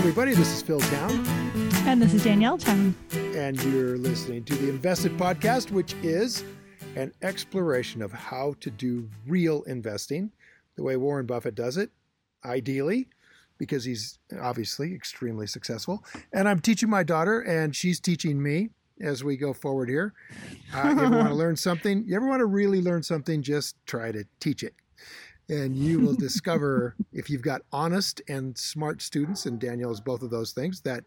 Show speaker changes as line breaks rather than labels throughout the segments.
everybody. This is Phil Town.
And this is Danielle Town.
And you're listening to the Invested Podcast, which is an exploration of how to do real investing the way Warren Buffett does it, ideally, because he's obviously extremely successful. And I'm teaching my daughter, and she's teaching me as we go forward here. Uh, you ever want to learn something? You ever want to really learn something? Just try to teach it and you will discover if you've got honest and smart students, and Danielle is both of those things, that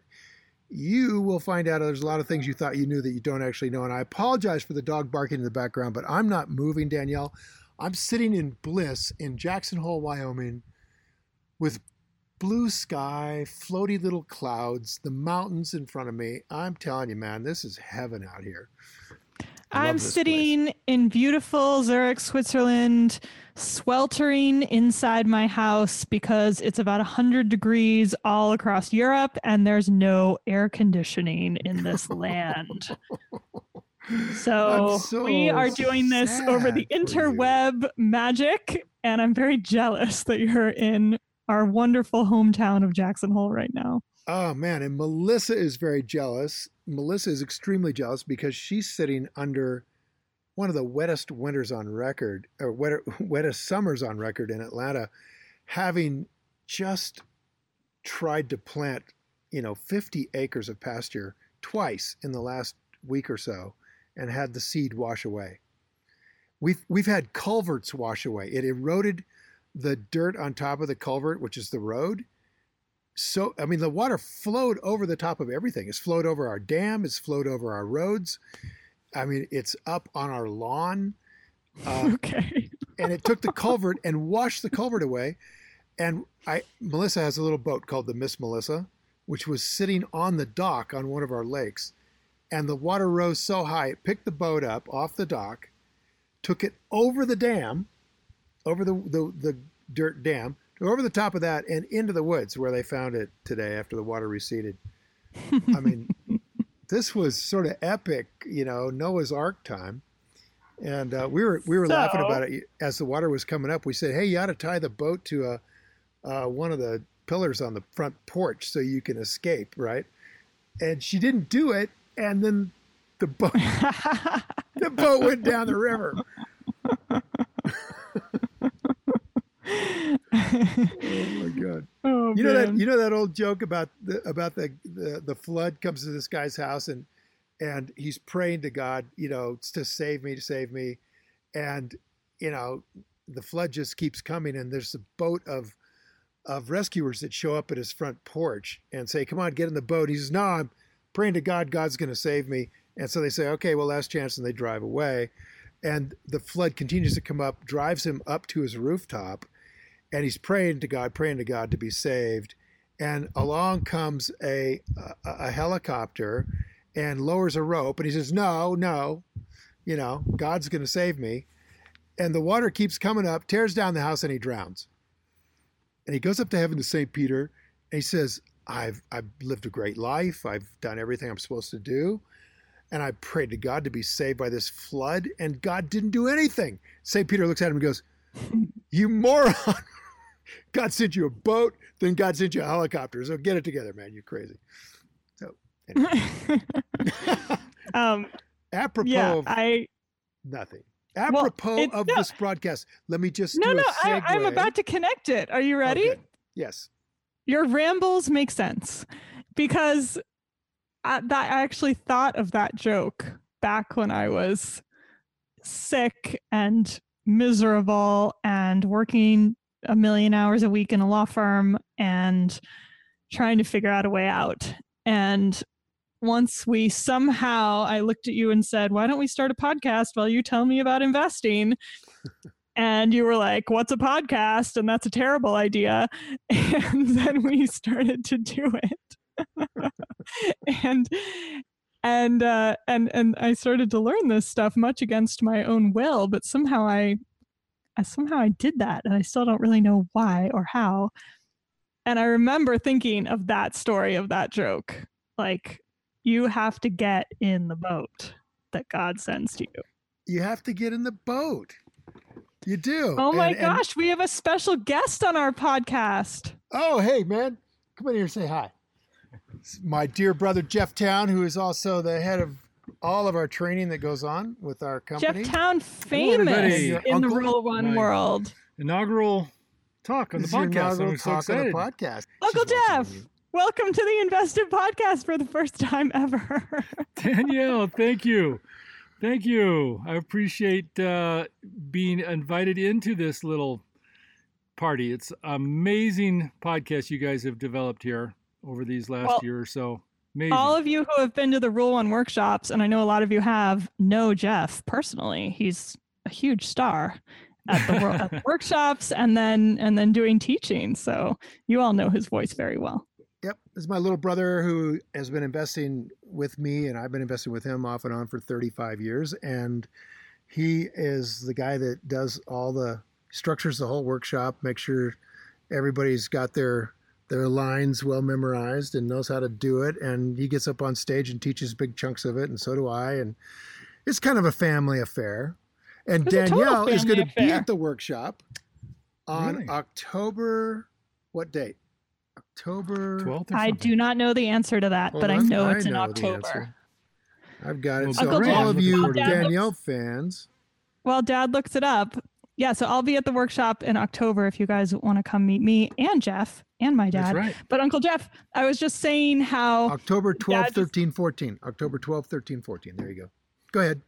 you will find out there's a lot of things you thought you knew that you don't actually know. And I apologize for the dog barking in the background, but I'm not moving, Danielle. I'm sitting in bliss in Jackson Hole, Wyoming, with blue sky, floaty little clouds, the mountains in front of me. I'm telling you, man, this is heaven out here.
I'm sitting place. in beautiful Zurich, Switzerland, sweltering inside my house because it's about 100 degrees all across Europe and there's no air conditioning in this land. So, so, we are doing this over the interweb magic, and I'm very jealous that you're in our wonderful hometown of Jackson Hole right now.
Oh man, and Melissa is very jealous. Melissa is extremely jealous because she's sitting under one of the wettest winters on record, or wetter, wettest summers on record in Atlanta, having just tried to plant, you know, 50 acres of pasture twice in the last week or so and had the seed wash away. We've, we've had culverts wash away. It eroded the dirt on top of the culvert, which is the road. So, I mean, the water flowed over the top of everything. It's flowed over our dam, it's flowed over our roads. I mean, it's up on our lawn.
Uh, okay.
and it took the culvert and washed the culvert away. And I, Melissa has a little boat called the Miss Melissa, which was sitting on the dock on one of our lakes. And the water rose so high, it picked the boat up off the dock, took it over the dam, over the, the, the dirt dam, over the top of that, and into the woods where they found it today after the water receded. I mean, this was sort of epic, you know, Noah's Ark time. And uh, we were we were so, laughing about it as the water was coming up. We said, "Hey, you ought to tie the boat to a uh, one of the pillars on the front porch so you can escape, right?" And she didn't do it, and then the boat the boat went down the river. Oh my god! Oh, you know that you know that old joke about the about the, the the flood comes to this guy's house and and he's praying to God, you know, to save me, to save me, and you know the flood just keeps coming and there's a boat of of rescuers that show up at his front porch and say, "Come on, get in the boat." He says, "No, I'm praying to God. God's going to save me." And so they say, "Okay, well, last chance," and they drive away. And the flood continues to come up, drives him up to his rooftop, and he's praying to God, praying to God to be saved. And along comes a, a, a helicopter and lowers a rope, and he says, "No, no, you know, God's going to save me." And the water keeps coming up, tears down the house, and he drowns. And he goes up to heaven to St. Peter, and he says, I've, I've lived a great life. I've done everything I'm supposed to do. And I prayed to God to be saved by this flood, and God didn't do anything. St. Peter looks at him and goes, You moron. God sent you a boat, then God sent you a helicopter. So get it together, man. You're crazy. So, anyway.
um,
apropos
yeah,
of
I
nothing. Apropos well, of no, this broadcast, let me just
no, no. I, am about to connect it. Are you ready? Okay.
Yes.
Your rambles make sense because I, that I actually thought of that joke back when I was sick and miserable and working a million hours a week in a law firm and trying to figure out a way out. And once we somehow, I looked at you and said, Why don't we start a podcast while you tell me about investing? and you were like, What's a podcast? And that's a terrible idea. And then we started to do it. and and uh, and and I started to learn this stuff much against my own will, but somehow I I, somehow I did that and I still don't really know why or how. And I remember thinking of that story of that joke. Like, you have to get in the boat that God sends to you.
You have to get in the boat. You do.
Oh my and, gosh, and... we have a special guest on our podcast.
Oh, hey, man. Come in here and say hi. my dear brother Jeff Town, who is also the head of all of our training that goes on with our company.
Jeff Town, famous in Uncle, the Rule One world.
Inaugural talk on the podcast. I'm so excited.
podcast.
Uncle Jeff, welcome to the Invested Podcast for the first time ever.
Danielle, thank you. Thank you. I appreciate uh, being invited into this little party. It's amazing podcast you guys have developed here over these last well, year or so. Amazing.
All of you who have been to the Rule One workshops, and I know a lot of you have, know Jeff personally. He's a huge star at the, at the workshops and then and then doing teaching. So you all know his voice very well.
Yep, this is my little brother who has been investing with me, and I've been investing with him off and on for 35 years. And he is the guy that does all the structures the whole workshop, make sure everybody's got their their lines well memorized and knows how to do it. And he gets up on stage and teaches big chunks of it, and so do I. And it's kind of a family affair. And it's Danielle is going to be at the workshop on really? October what date? October
12th.
I do not know the answer to that, but I know it's I know in October.
I've got it. Well, so Uncle all Dad, of you Danielle looks, fans.
Well, Dad looks it up yeah, so I'll be at the workshop in October if you guys want to come meet me and Jeff and my dad.
Right.
But Uncle Jeff, I was just saying how
October 12, 13, 14. October 12, 13, 14. There you go. Go ahead.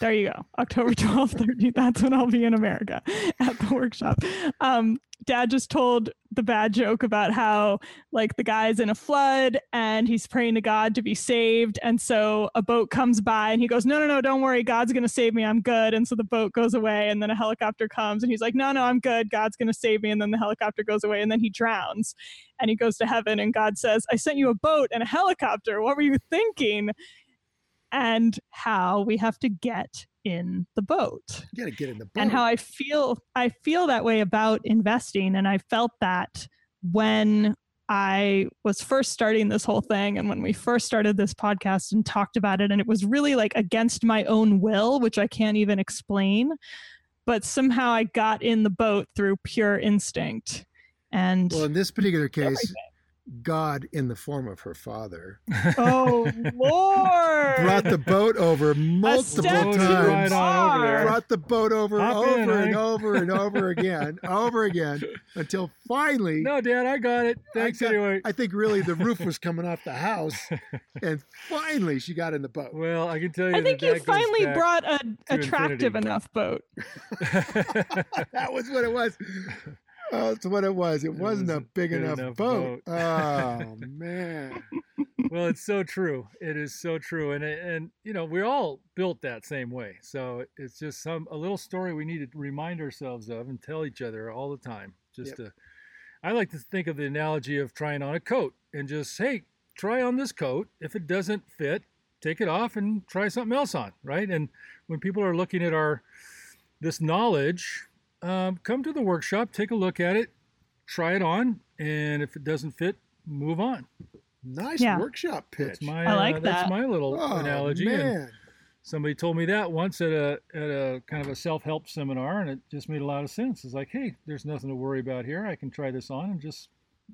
There you go. October 12th, 13th. That's when I'll be in America at the workshop. Um, Dad just told the bad joke about how, like, the guy's in a flood and he's praying to God to be saved. And so a boat comes by and he goes, No, no, no, don't worry. God's going to save me. I'm good. And so the boat goes away. And then a helicopter comes and he's like, No, no, I'm good. God's going to save me. And then the helicopter goes away and then he drowns and he goes to heaven. And God says, I sent you a boat and a helicopter. What were you thinking? And how we have to get in the boat.
You got to get in the boat.
And how I feel I feel that way about investing and I felt that when I was first starting this whole thing and when we first started this podcast and talked about it and it was really like against my own will, which I can't even explain, but somehow I got in the boat through pure instinct. And
well, in this particular case, everything. God in the form of her father.
Oh Lord!
Brought the boat over multiple times. Right Brought the boat over Hop over in, and over and over again, over again, until finally.
No, Dad, I got it. Thanks
I got,
anyway.
I think really the roof was coming off the house, and finally she got in the boat.
Well, I can tell you.
I think
you
finally brought an attractive infinity. enough boat.
that was what it was. Oh, that's what it was. It, it wasn't was a big enough, enough boat. boat. oh man.
Well, it's so true. It is so true, and and you know we're all built that same way. So it's just some a little story we need to remind ourselves of and tell each other all the time. Just yep. to, I like to think of the analogy of trying on a coat and just hey, try on this coat. If it doesn't fit, take it off and try something else on. Right. And when people are looking at our this knowledge um, come to the workshop, take a look at it, try it on, and if it doesn't fit, move on.
Nice yeah. workshop pitch.
That's my,
I like
uh,
that.
That's my little oh, analogy.
Man. And
somebody told me that once at a at a kind of a self help seminar, and it just made a lot of sense. It's like, hey, there's nothing to worry about here. I can try this on and just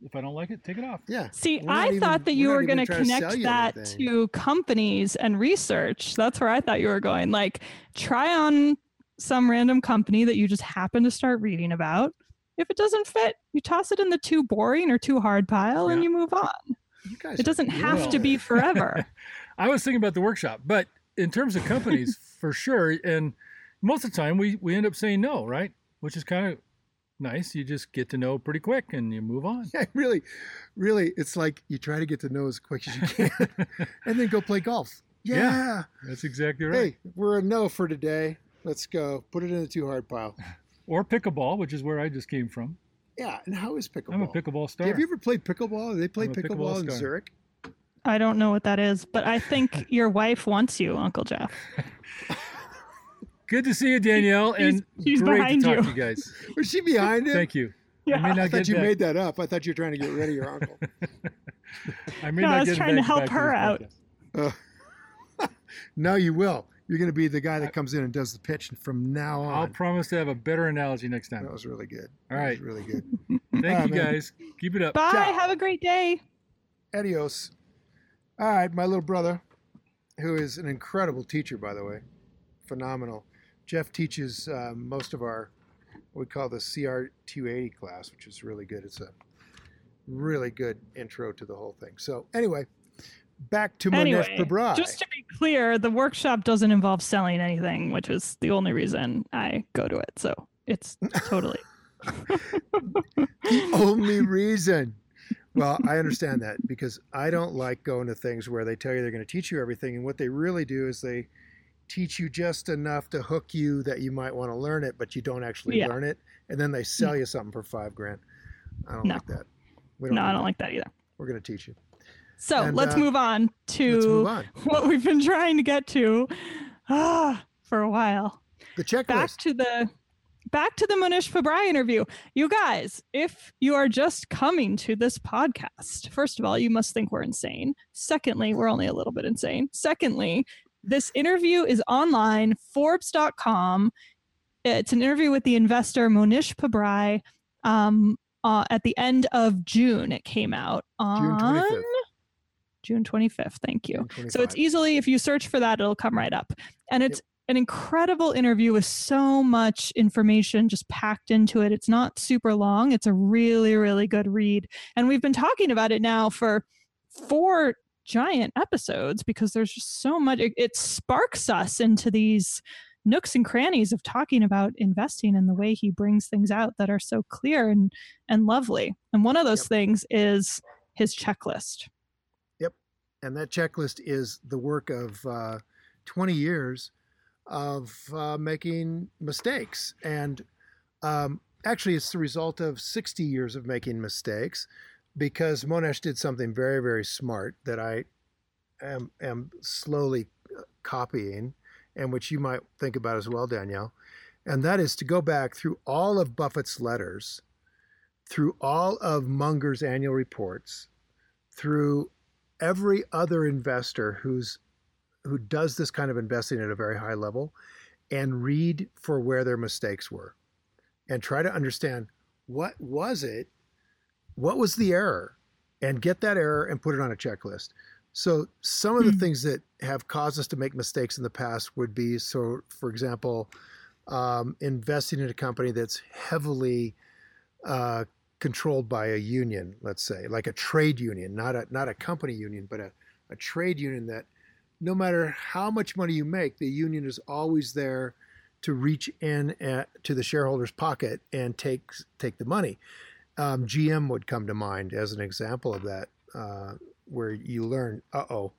if I don't like it, take it off.
Yeah.
See, I even, thought that you were going to connect that anything. to companies and research. That's where I thought you were going. Like, try on some random company that you just happen to start reading about. If it doesn't fit, you toss it in the too boring or too hard pile yeah. and you move on. You it doesn't have to be forever.
I was thinking about the workshop, but in terms of companies, for sure. And most of the time, we, we end up saying no, right? Which is kind of nice. You just get to know pretty quick and you move on.
Yeah, really, really, it's like you try to get to know as quick as you can and then go play golf. Yeah. yeah.
That's exactly right.
Hey, we're a no for today. Let's go. Put it in the too hard pile.
or pickleball, which is where I just came from.
Yeah, and how is pickleball?
I'm a pickleball star.
Have you ever played pickleball? They play pickleball, pickleball in Zurich.
I don't know what that is, but I think your wife wants you, Uncle Jeff.
Good to see you, Danielle, and she's great to talk you. to you guys.
Was she behind him?
Thank you.
Yeah. I, I thought you that. made that up. I thought you were trying to get rid of your uncle.
I may no, not I was
trying to help her out.
Uh, no, you will. You're going to be the guy that comes in and does the pitch from now on.
I'll promise to have a better analogy next time.
That was really good.
All right.
really good.
Thank you, guys. Keep it up.
Bye. Ciao. Have a great day.
Adios. All right, my little brother, who is an incredible teacher, by the way, phenomenal. Jeff teaches uh, most of our what we call the CR 280 class, which is really good. It's a really good intro to the whole thing. So anyway, back to
anyway,
Mohnish Pabrai.
Just to be clear, the workshop doesn't involve selling anything, which is the only reason I go to it. So it's totally
the only reason. Well, I understand that because I don't like going to things where they tell you they're going to teach you everything, and what they really do is they teach you just enough to hook you that you might want to learn it, but you don't actually yeah. learn it, and then they sell mm. you something for five grand. I don't no. like that.
Don't no, I don't that. like that either.
We're going to teach you.
So and, let's uh, move on to move on. what we've been trying to get to ah, for a while.
The checklist.
Back to the back to the Mohnish Pabrai interview. You guys, if you are just coming to this podcast, first of all, you must think we're insane. Secondly, we're only a little bit insane. Secondly, this interview is online, Forbes.com. It's an interview with the investor Mohnish Pabrai. Um, uh, at the end of June, it came out on June 25th. June 25th. Thank you. So it's easily, if you search for that, it'll come right up. And it's an incredible interview with so much information just packed into it. It's not super long, it's a really, really good read. And we've been talking about it now for four giant episodes because there's just so much, it, it sparks us into these nooks and crannies of talking about investing and the way he brings things out that are so clear and and lovely. And one of those yep. things is his checklist.
And that checklist is the work of uh, 20 years of uh, making mistakes. And um, actually, it's the result of 60 years of making mistakes because Mohnish did something very, very smart that I am, am slowly uh, copying and which you might think about as well, Danielle. And that is to go back through all of Buffett's letters, through all of Munger's annual reports, through every other investor who's who does this kind of investing at a very high level and read for where their mistakes were and try to understand what was it what was the error and get that error and put it on a checklist so some of the mm-hmm. things that have caused us to make mistakes in the past would be so for example um, investing in a company that's heavily uh, controlled by a union let's say like a trade union not a not a company union but a, a trade union that no matter how much money you make, the union is always there to reach in at, to the shareholder's pocket and take take the money. Um, GM would come to mind as an example of that, uh, where you learn, uh oh,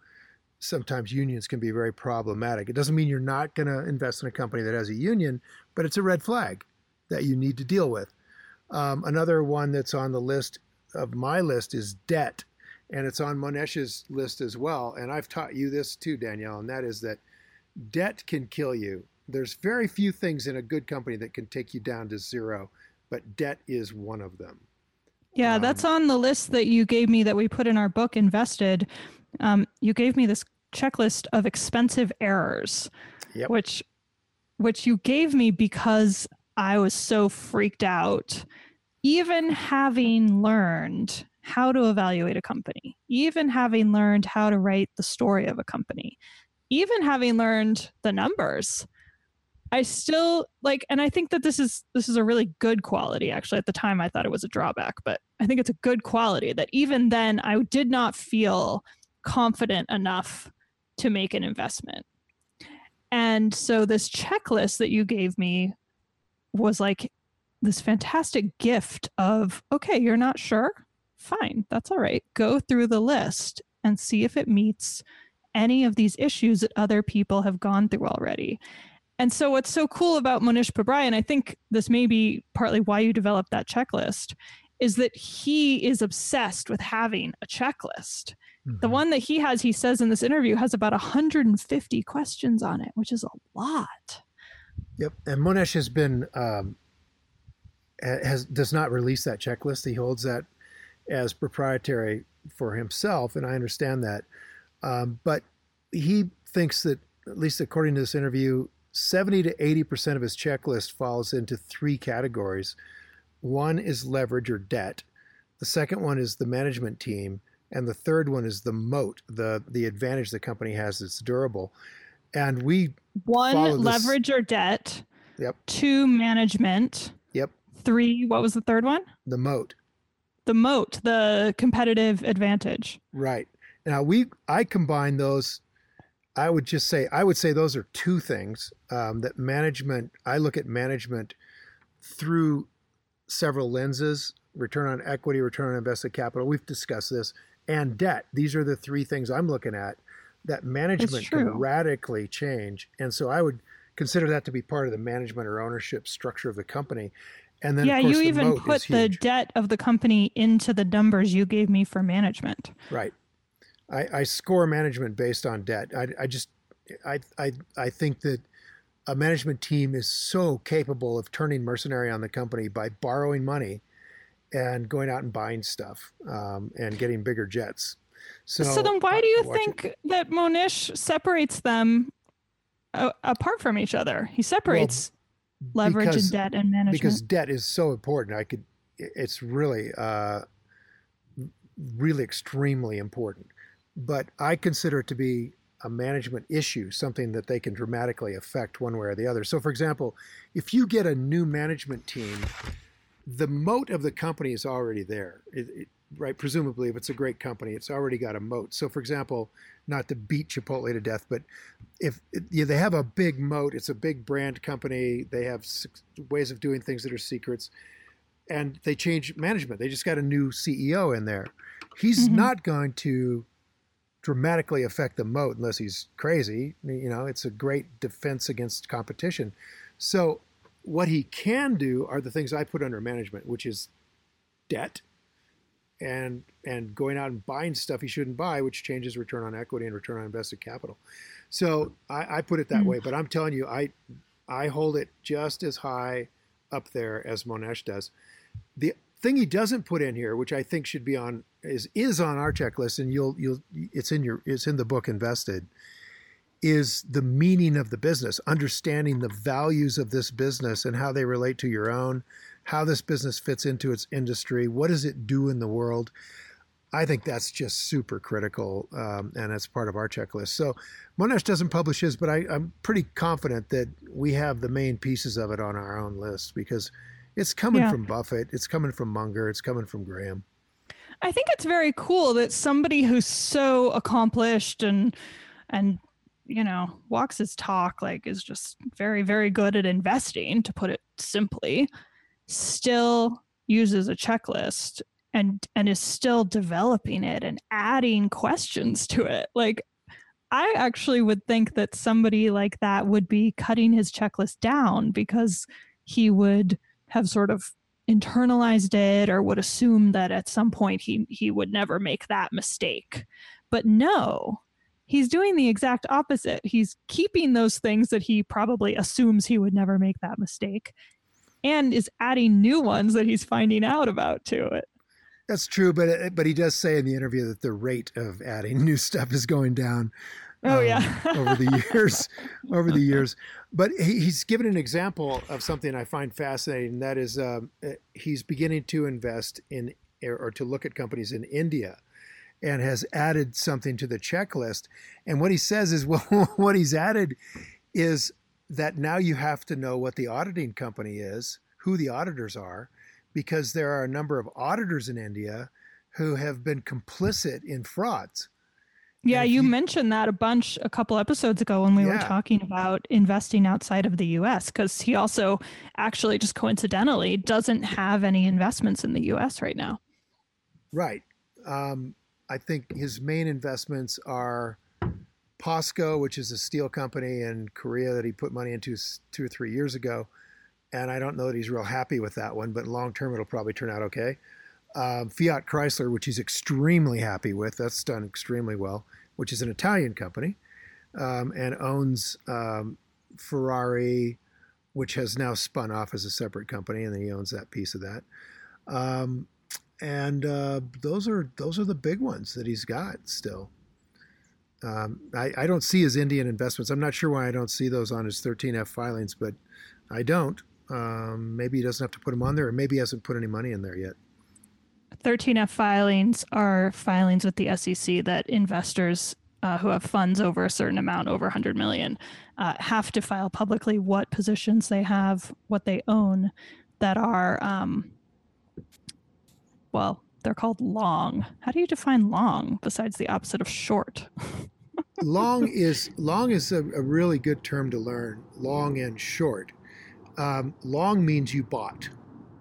sometimes unions can be very problematic. It doesn't mean you're not going to invest in a company that has a union, but it's a red flag that you need to deal with. Um, another one that's on the list of my list is debt and it's on Mohnish's list as well. And I've taught you this too, Danielle, and that is that debt can kill you. There's very few things in a good company that can take you down to zero, but debt is one of them.
Yeah, um, that's on the list that you gave me that we put in our book, Invested. Um, you gave me this checklist of expensive errors, yep. which which you gave me because I was so freaked out. Even having learned how to evaluate a company, even having learned how to write the story of a company, even having learned the numbers. I still like and I think that this is this is a really good quality actually at the time I thought it was a drawback but I think it's a good quality that even then I did not feel confident enough to make an investment. And so this checklist that you gave me was like this fantastic gift of okay, you're not sure? fine, that's all right. Go through the list and see if it meets any of these issues that other people have gone through already. And so, what's so cool about Mohnish Pabrai, and I think this may be partly why you developed that checklist, is that he is obsessed with having a checklist. Mm-hmm. The one that he has, he says in this interview, has about 150 questions on it, which is a lot.
Yep. And Mohnish has been, um, has does not release that checklist. He holds that as proprietary for himself, and I understand that. Um, but he thinks that, at least according to this interview, 70 to 80% of his checklist falls into three categories. One is leverage or debt, the second one is the management team, and the third one is the moat, the the advantage the company has that's durable. And we
one leverage or debt.
Yep.
Two management.
Yep.
Three. What was the third one?
The moat.
The moat, the competitive advantage.
Right. Now we I combine those. I would just say I would say those are two things um, that management. I look at management through several lenses: return on equity, return on invested capital. We've discussed this, and debt. These are the three things I'm looking at that management can radically change. And so I would consider that to be part of the management or ownership structure of the company. And then,
yeah, you the even put the debt of the company into the numbers you gave me for management.
Right. I, I score management based on debt. I, I just, I, I, I think that a management team is so capable of turning mercenary on the company by borrowing money and going out and buying stuff um, and getting bigger jets. So,
so then why do you think it. that Mohnish separates them uh, apart from each other? He separates well, leverage because, and debt and management.
Because debt is so important. I could, it's really, uh, really extremely important. But I consider it to be a management issue, something that they can dramatically affect one way or the other. So, for example, if you get a new management team, the moat of the company is already there. It, it, right? Presumably, if it's a great company, it's already got a moat. So, for example, not to beat Chipotle to death, but if yeah, they have a big moat, it's a big brand company. They have ways of doing things that are secrets, and they change management. They just got a new CEO in there. He's mm-hmm. not going to dramatically affect the moat unless he's crazy. You know, it's a great defense against competition. So, what he can do are the things I put under management, which is debt and and going out and buying stuff he shouldn't buy, which changes return on equity and return on invested capital. So I, I put it that mm. way, but I'm telling you, I I hold it just as high up there as Mohnish does. The thing he doesn't put in here, which I think should be on is is on our checklist, and you'll you'll it's in your it's in the book invested, is the meaning of the business, understanding the values of this business and how they relate to your own, how this business fits into its industry, what does it do in the world. I think that's just super critical, um, and it's part of our checklist. So Mohnish doesn't publish his, but I, I'm pretty confident that we have the main pieces of it on our own list because it's coming yeah. from Buffett, it's coming from Munger, it's coming from Graham.
I think it's very cool that somebody who's so accomplished and and you know walks his talk like is just very very good at investing to put it simply still uses a checklist and and is still developing it and adding questions to it. Like i actually would think that somebody like that would be cutting his checklist down because he would have sort of internalized it or would assume that at some point he he would never make that mistake. But no he's doing the exact opposite. He's keeping those things that he probably assumes he would never make that mistake and is adding new ones that he's finding out about to it.
That's true, but but he does say in the interview that the rate of adding new stuff is going down.
Oh um, yeah,
over the years, over the years. But he, he's given an example of something I find fascinating. That is, um, uh, he's beginning to invest in or to look at companies in India, and has added something to the checklist. And what he says is, well, what he's added is that now you have to know what the auditing company is, who the auditors are, because there are a number of auditors in India who have been complicit in frauds.
Yeah, you, you, mentioned that a bunch a couple episodes ago when we yeah. were talking about investing outside of the US because he also actually just coincidentally doesn't have any investments in the US right now.
Right. Um, I think his main investments are POSCO, which is a steel company in Korea that he put money into two or three years ago. And I don't know that he's real happy with that one, but long term it'll probably turn out okay. Um, Fiat Chrysler, which he's extremely happy with, that's done extremely well, which is an Italian company um, and owns um, Ferrari, which has now spun off as a separate company, and he owns that piece of that. Um, and uh, those are those are the big ones that he's got still. Um, I, I, don't see his Indian investments. I'm not sure why I don't see those on his 13F filings, but I don't. Um, maybe he doesn't have to put them on there, or maybe he hasn't put any money in there yet.
13F filings are filings with the SEC that investors uh, who have funds over a certain amount, over 100 million, uh, have to file publicly what positions they have, what they own that are, um, well, they're called long. How do you define long besides the opposite of short?
long is long is a, a, really good term to learn. Long and short. Um, long means you bought.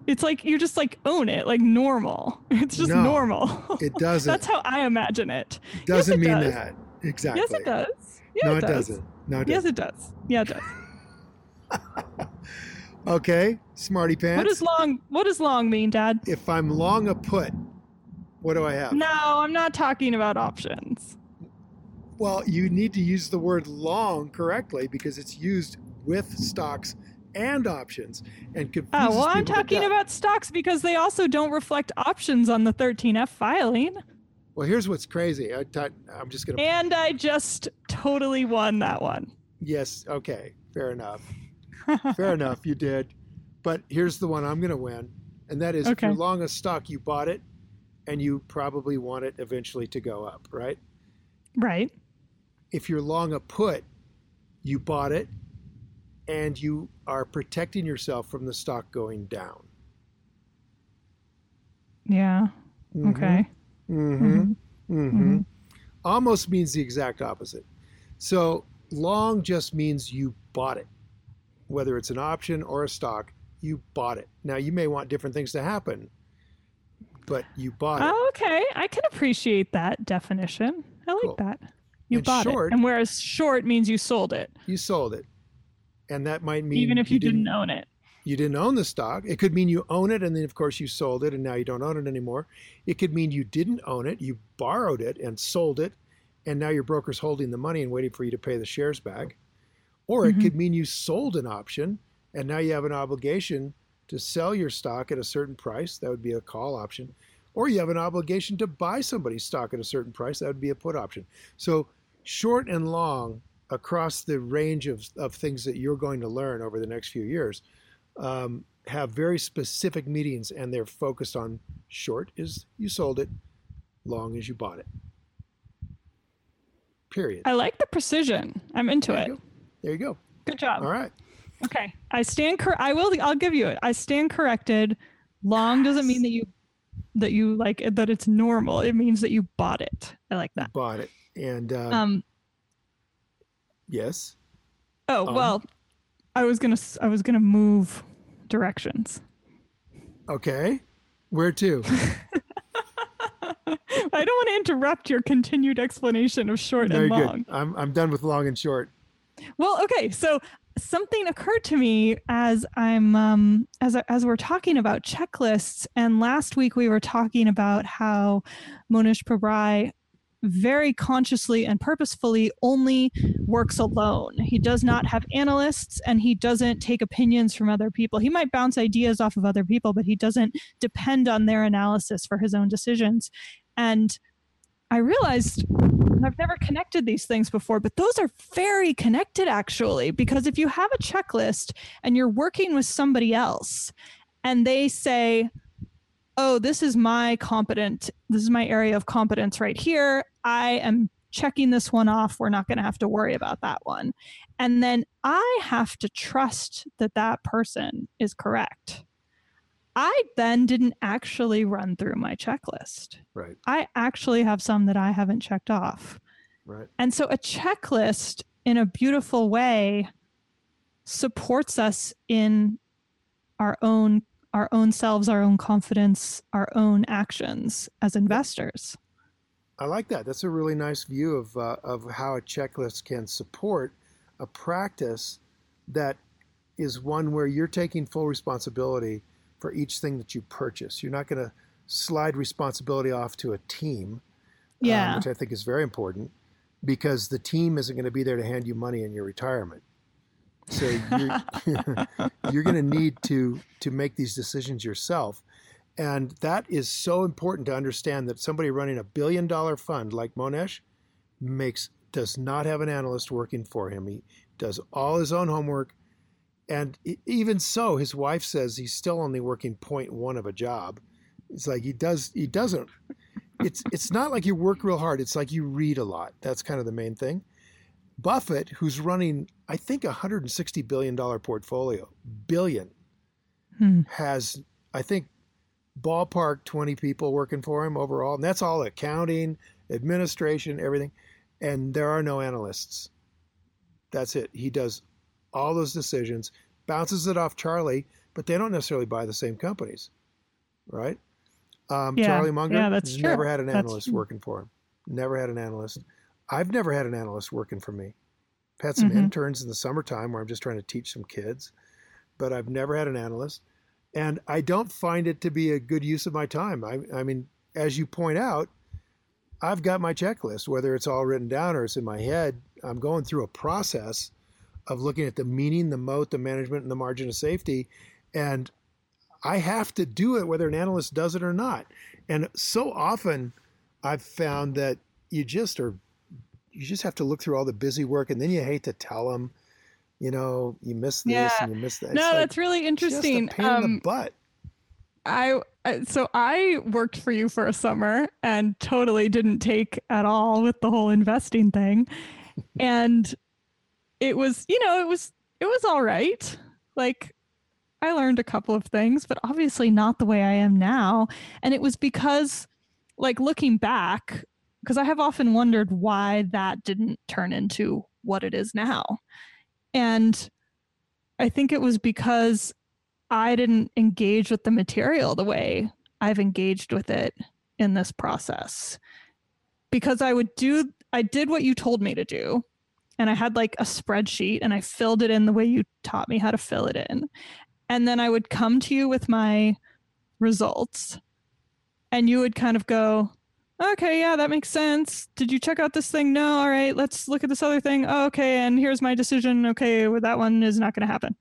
It's like you just like own it, like normal. It's just
no,
normal.
It doesn't.
That's how I imagine it.
Doesn't
yes, it
mean
does.
that exactly.
Yes, it does. Yeah,
no,
it, does.
doesn't. No, it
yes,
doesn't.
it does. Yeah, it does.
okay, smarty pants.
What does long? What does long mean, Dad?
If I'm long a put, what do I have?
No, I'm not talking about options.
Well, you need to use the word long correctly because it's used with stocks and options and confuses
Oh, well, I'm talking about stocks because they also don't reflect options on the 13F filing.
Well, here's what's crazy. I thought I'm just gonna.
And I just totally won that one.
Yes. Okay. Fair enough. Fair enough. You did. But here's the one I'm gonna win, and that is if you're long a stock, you bought it, and you probably want it eventually to go up, right?
Right.
If you're long a put, you bought it, and you are protecting yourself from the stock going down.
Yeah. Okay.
Mm-hmm.
Mhm.
Mm-hmm.
Mhm.
Almost means the exact opposite. So long just means you bought it, whether it's an option or a stock. You bought it. Now you may want different things to happen, but you bought it.
Oh, okay. I can appreciate that definition. I like
Cool.
that. You
And
bought
short-
it. And whereas short means you sold it,
You sold it, and that might mean
even if you, didn't own it.
you didn't own the stock. It could mean you own it and then of course you sold it and now you don't own it anymore. It could mean you didn't own it, you borrowed it and sold it and now your broker's holding the money and waiting for you to pay the shares back. Or it
Mhm.
could mean you sold an option and now you have an obligation to sell your stock at a certain price, that would be a call option. Or you have an obligation to buy somebody's stock at a certain price, that would be a put option. So short and long across the range of, of things that you're going to learn over the next few years um, have very specific meetings and they're focused on short is you sold it, long as you bought it. Period.
I like the precision. I'm into
there
it.
You. There you go.
Good job.
All right.
Okay. I stand cor- I will I'll give you it. I stand corrected. Long doesn't mean that you that you like that it's normal. It means that you bought it. I like that.
Bought it. And uh,
Um
yes.
oh,
um,
well, I was going to I was going to move directions.
Okay. Where to?
I don't want to interrupt your continued explanation of short
Very
and long.
good. I'm, I'm done with long and short.
Well, okay, so something occurred to me as I'm um, as as we're talking about checklists, and last week we were talking about how Mohnish Pabrai very consciously and purposefully only works alone. He does not have analysts and he doesn't take opinions from other people. He might bounce ideas off of other people, but he doesn't depend on their analysis for his own decisions. And I realized and I've never connected these things before, but those are very connected actually, because if you have a checklist and you're working with somebody else and they say, Oh, this is my competent, this is my area of competence right here. I am checking this one off. We're not going to have to worry about that one. And then I have to trust that that person is correct. I then didn't actually run through my checklist.
Right.
I actually have some that I haven't checked off.
Right.
And so a checklist in a beautiful way supports us in our own our own selves, our own confidence, our own actions as investors.
I like that. That's a really nice view of uh, of how a checklist can support a practice that is one where you're taking full responsibility for each thing that you purchase. You're not going to slide responsibility off to a team, um, which I think is very important because the team isn't going to be there to hand you money in your retirement. So you're, you're going to need to to make these decisions yourself. And that is so important to understand that somebody running a billion dollar fund like Mohnish makes does not have an analyst working for him. He does all his own homework. And even so, his wife says he's still only working 0.1 of a job. It's like he does he doesn't it's it's not like you work real hard. It's like you read a lot. That's kind of the main thing. Buffett, who's running, I think, a $160 billion portfolio, billion, hmm. has, I think, ballpark 20 people working for him overall. And that's all accounting, administration, everything. And there are no analysts. That's it. He does all those decisions, bounces it off Charlie, but they don't necessarily buy the same companies, right? Um, yeah. Charlie Munger yeah, that's true. never had an analyst working for him. Never had an analyst. I've never had an analyst working for me. I've had some mm-hmm. interns in the summertime where I'm just trying to teach some kids, but I've never had an analyst. And I don't find it to be a good use of my time. I, I mean, as you point out, I've got my checklist, whether it's all written down or it's in my head. I'm going through a process of looking at the meaning, the moat, the management, and the margin of safety. And I have to do it whether an analyst does it or not. And so often I've found that you just are you just have to look through all the busy work and then you hate to tell them, you know, you miss this yeah. and you miss that.
No, like that's really interesting.
Pain um, in the um, butt.
I so I worked for you for a summer and totally didn't take at all with the whole investing thing. and it was, you know, it was it was all right. Like I learned a couple of things, but obviously not the way I am now. And it was because, like, looking back, because I have often wondered why that didn't turn into what it is now. And I think it was because I didn't engage with the material the way I've engaged with it in this process. Because I would do, I did what you told me to do. And I had like a spreadsheet and I filled it in the way you taught me how to fill it in and then I would come to you with my results and you would kind of go, okay, yeah, that makes sense. Did you check out this thing? No. All right, let's look at this other thing. Oh, okay, and here's my decision. Okay, well, that one is not going to happen.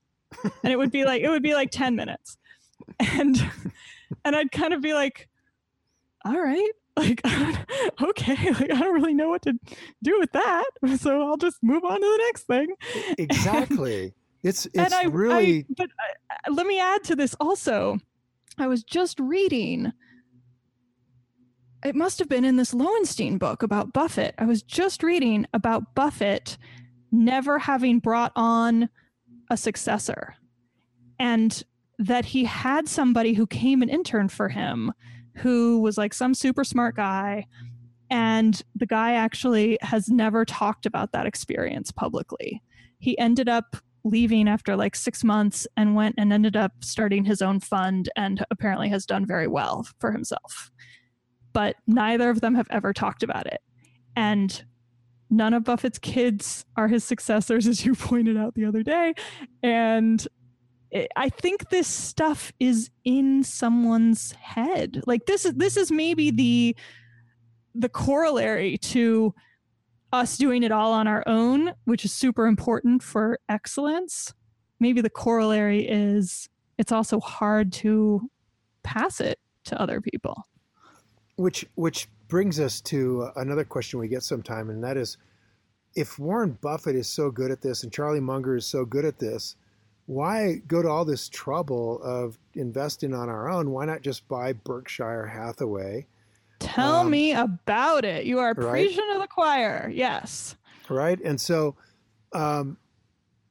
and it would be like it would be like 10 minutes. And and I'd kind of be like, all right, like okay, like I don't really know what to do with that. So I'll just move on to the next thing.
Exactly. It's it's I, really.
I, but I, let me add to this also. I was just reading. It must have been in this Lowenstein book about Buffett. I was just reading about Buffett never having brought on a successor, and that he had somebody who came and interned for him, who was like some super smart guy. And the guy actually has never talked about that experience publicly. He ended up leaving after like six months and went and ended up starting his own fund and apparently has done very well for himself. But neither of them have ever talked about it. And none of Buffett's kids are his successors, as you pointed out the other day. And Eh, I think this stuff is in someone's head. Like this is this is maybe the the corollary to us doing it all on our own, which is super important for excellence, maybe the corollary is it's also hard to pass it to other people.
Which which brings us to another question we get sometime, and that is, if Warren Buffett is so good at this and Charlie Munger is so good at this, why go to all this trouble of investing on our own? Why not just buy Berkshire Hathaway?
Tell um, me about it. You are right? preaching to the choir. Yes.
Right. And so, um,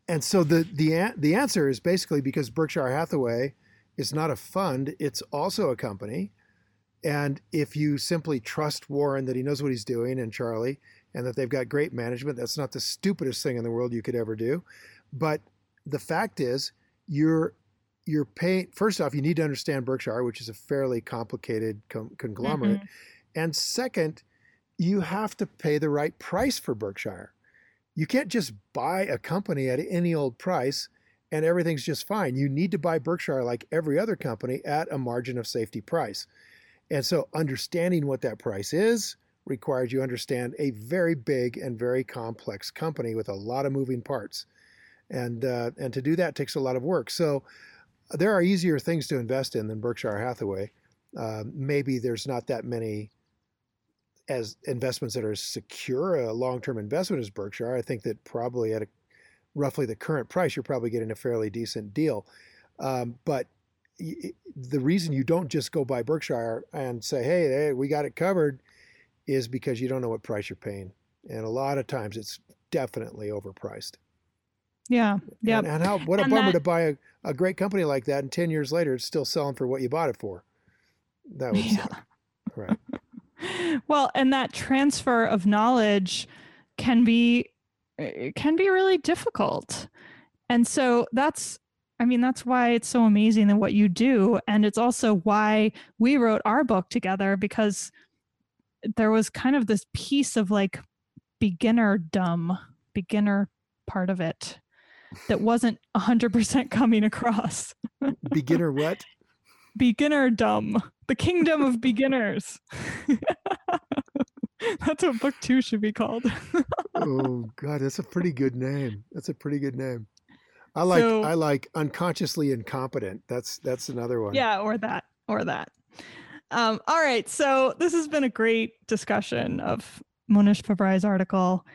and so the the the answer is basically because Berkshire Hathaway is not a fund; it's also a company. And if you simply trust Warren that he knows what he's doing and Charlie, and that they've got great management, that's not the stupidest thing in the world you could ever do. But the fact is, you're you're paying first off you need to understand berkshire which is a fairly complicated com- conglomerate. Mm-hmm. and second you have to pay the right price for berkshire. You can't just buy a company at any old price and everything's just fine. You need to buy berkshire like every other company at a margin of safety price. And so understanding what that price is requires you understand a very big and very complex company with a lot of moving parts and uh, and to do that takes a lot of work so there are easier things to invest in than Berkshire Hathaway. Uh, maybe there's not that many as investments that are secure a long-term investment as Berkshire. I think that probably at a, roughly the current price, you're probably getting a fairly decent deal. Um, but the reason you don't just go buy Berkshire and say, hey, hey, we got it covered is because you don't know what price you're paying. And a lot of times it's definitely overpriced.
Yeah. Yeah.
And, and, how what a and bummer that, to buy a, a great company like that and 10 years later it's still selling for what you bought it for. That would yeah. suck. Right.
well, and that transfer of knowledge can be eh, can be really difficult. And so that's I mean, that's why it's so amazing in what you do. And it's also why we wrote our book together because there was kind of this piece of like beginner dumb, beginner part of it that wasn't 100% coming across.
beginner what?
Beginner dumb. The kingdom of beginners. that's what book two should be called.
oh, God, that's a pretty good name. That's a pretty good name. I like so, I like unconsciously incompetent. That's that's another one.
Yeah, or that or that. Um, all right, so this has been a great discussion of Mohnish Pabrai's article.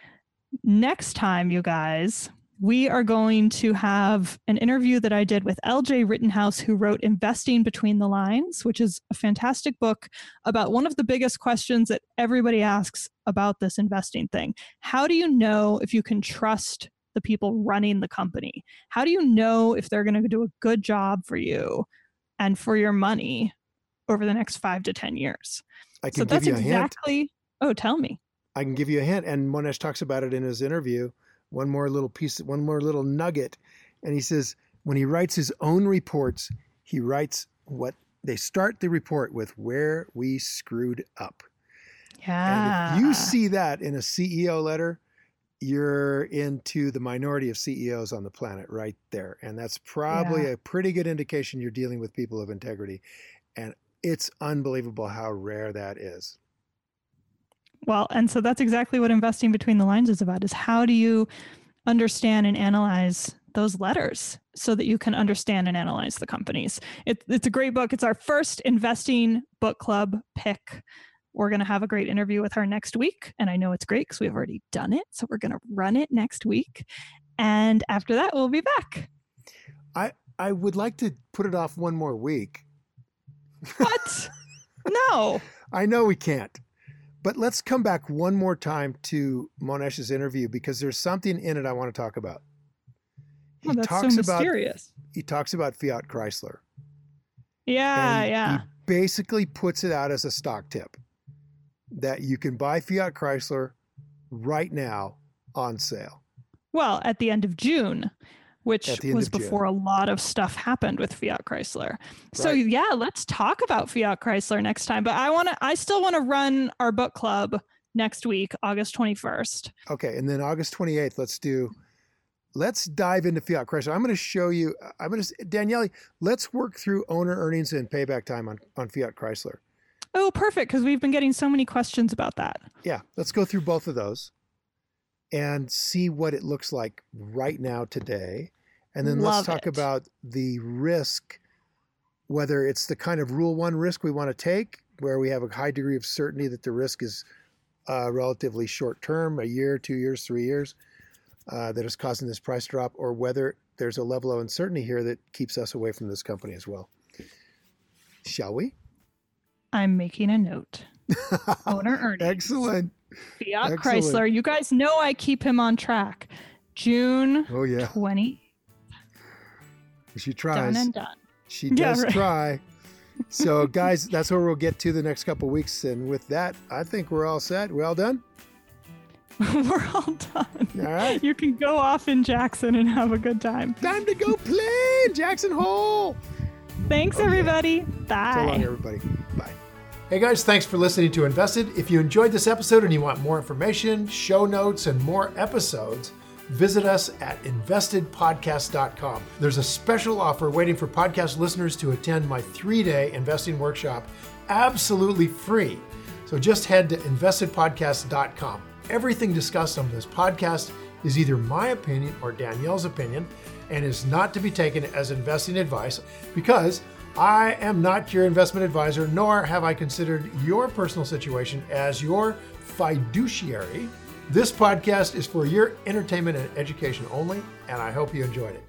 Next time, you guys, we are going to have an interview that I did with LJ Rittenhouse, who wrote Investing Between the Lines, which is a fantastic book about one of the biggest questions that everybody asks about this investing thing. How do you know if you can trust the people running the company? How do you know if they're going to do a good job for you and for your money over the next five to 10 years?
I can so give you a exactly, hint.
Oh, tell me.
I can give you a hint. And Mohnish talks about it in his interview. One more little piece, one more little nugget. And he says, when he writes his own reports, he writes what they start the report with where we screwed up.
Yeah.
And if you see that in a CEO letter, you're into the minority of CEOs on the planet right there. And that's probably yeah. a pretty good indication you're dealing with people of integrity. And it's unbelievable how rare that is.
Well, and so that's exactly what investing between the lines is about is how do you understand and analyze those letters so that you can understand and analyze the companies. It, it's a great book. It's our first investing book club pick we're going to have a great interview with her next week. And I know it's great because we've already done it. So we're going to run it next week. And after that, we'll be back.
I, I would like to put it off one more week.
What? no.
I know we can't. But let's come back one more time to Mohnish's interview because there's something in it I want to talk about.
He oh, that's talks so mysterious.
About, he talks about Fiat Chrysler.
Yeah, yeah.
He basically puts it out as a stock tip that you can buy Fiat Chrysler right now on sale.
Well, at the end of June, which was before June. a lot of stuff happened with Fiat Chrysler. Right. So yeah, let's talk about Fiat Chrysler next time. But I want to I still want to run our book club next week, August 21st.
Okay, and then August 28th, let's do let's dive into Fiat Chrysler. I'm going to show you I'm going to Danielle. let's work through owner earnings and payback time on on Fiat Chrysler.
Oh, perfect. Because we've been getting so many questions about that.
Yeah. Let's go through both of those and see what it looks like right now today. And then Love let's talk it. about the risk, whether it's the kind of rule one risk we want to take, where we have a high degree of certainty that the risk is uh, relatively short term, a year, two years, three years, uh, that is causing this price drop, or whether there's a level of uncertainty here that keeps us away from this company as well. Shall we?
I'm making a note. Owner earnings.
Excellent.
Fiat Excellent. Chrysler. You guys know I keep him on track. June
oh, yeah.
20.
She tries.
Done and done.
She does yeah, right. try. So, guys, that's where we'll get to the next couple weeks. And with that, I think we're all set. We all done?
we're all done.
All right.
You can go off in Jackson and have a good time.
Time to go play Jackson Hole.
Thanks, oh, everybody. Bye.
So long, everybody. Hey guys, thanks for listening to Invested. If you enjoyed this episode and you want more information, show notes, and more episodes, visit us at investedpodcast.com. There's a special offer waiting for podcast listeners to attend my three day investing workshop absolutely free. So just head to investedpodcast.com. Everything discussed on this podcast is either my opinion or Danielle's opinion and is not to be taken as investing advice because I am not your investment advisor, nor have I considered your personal situation as your fiduciary. This podcast is for your entertainment and education only, and I hope you enjoyed it.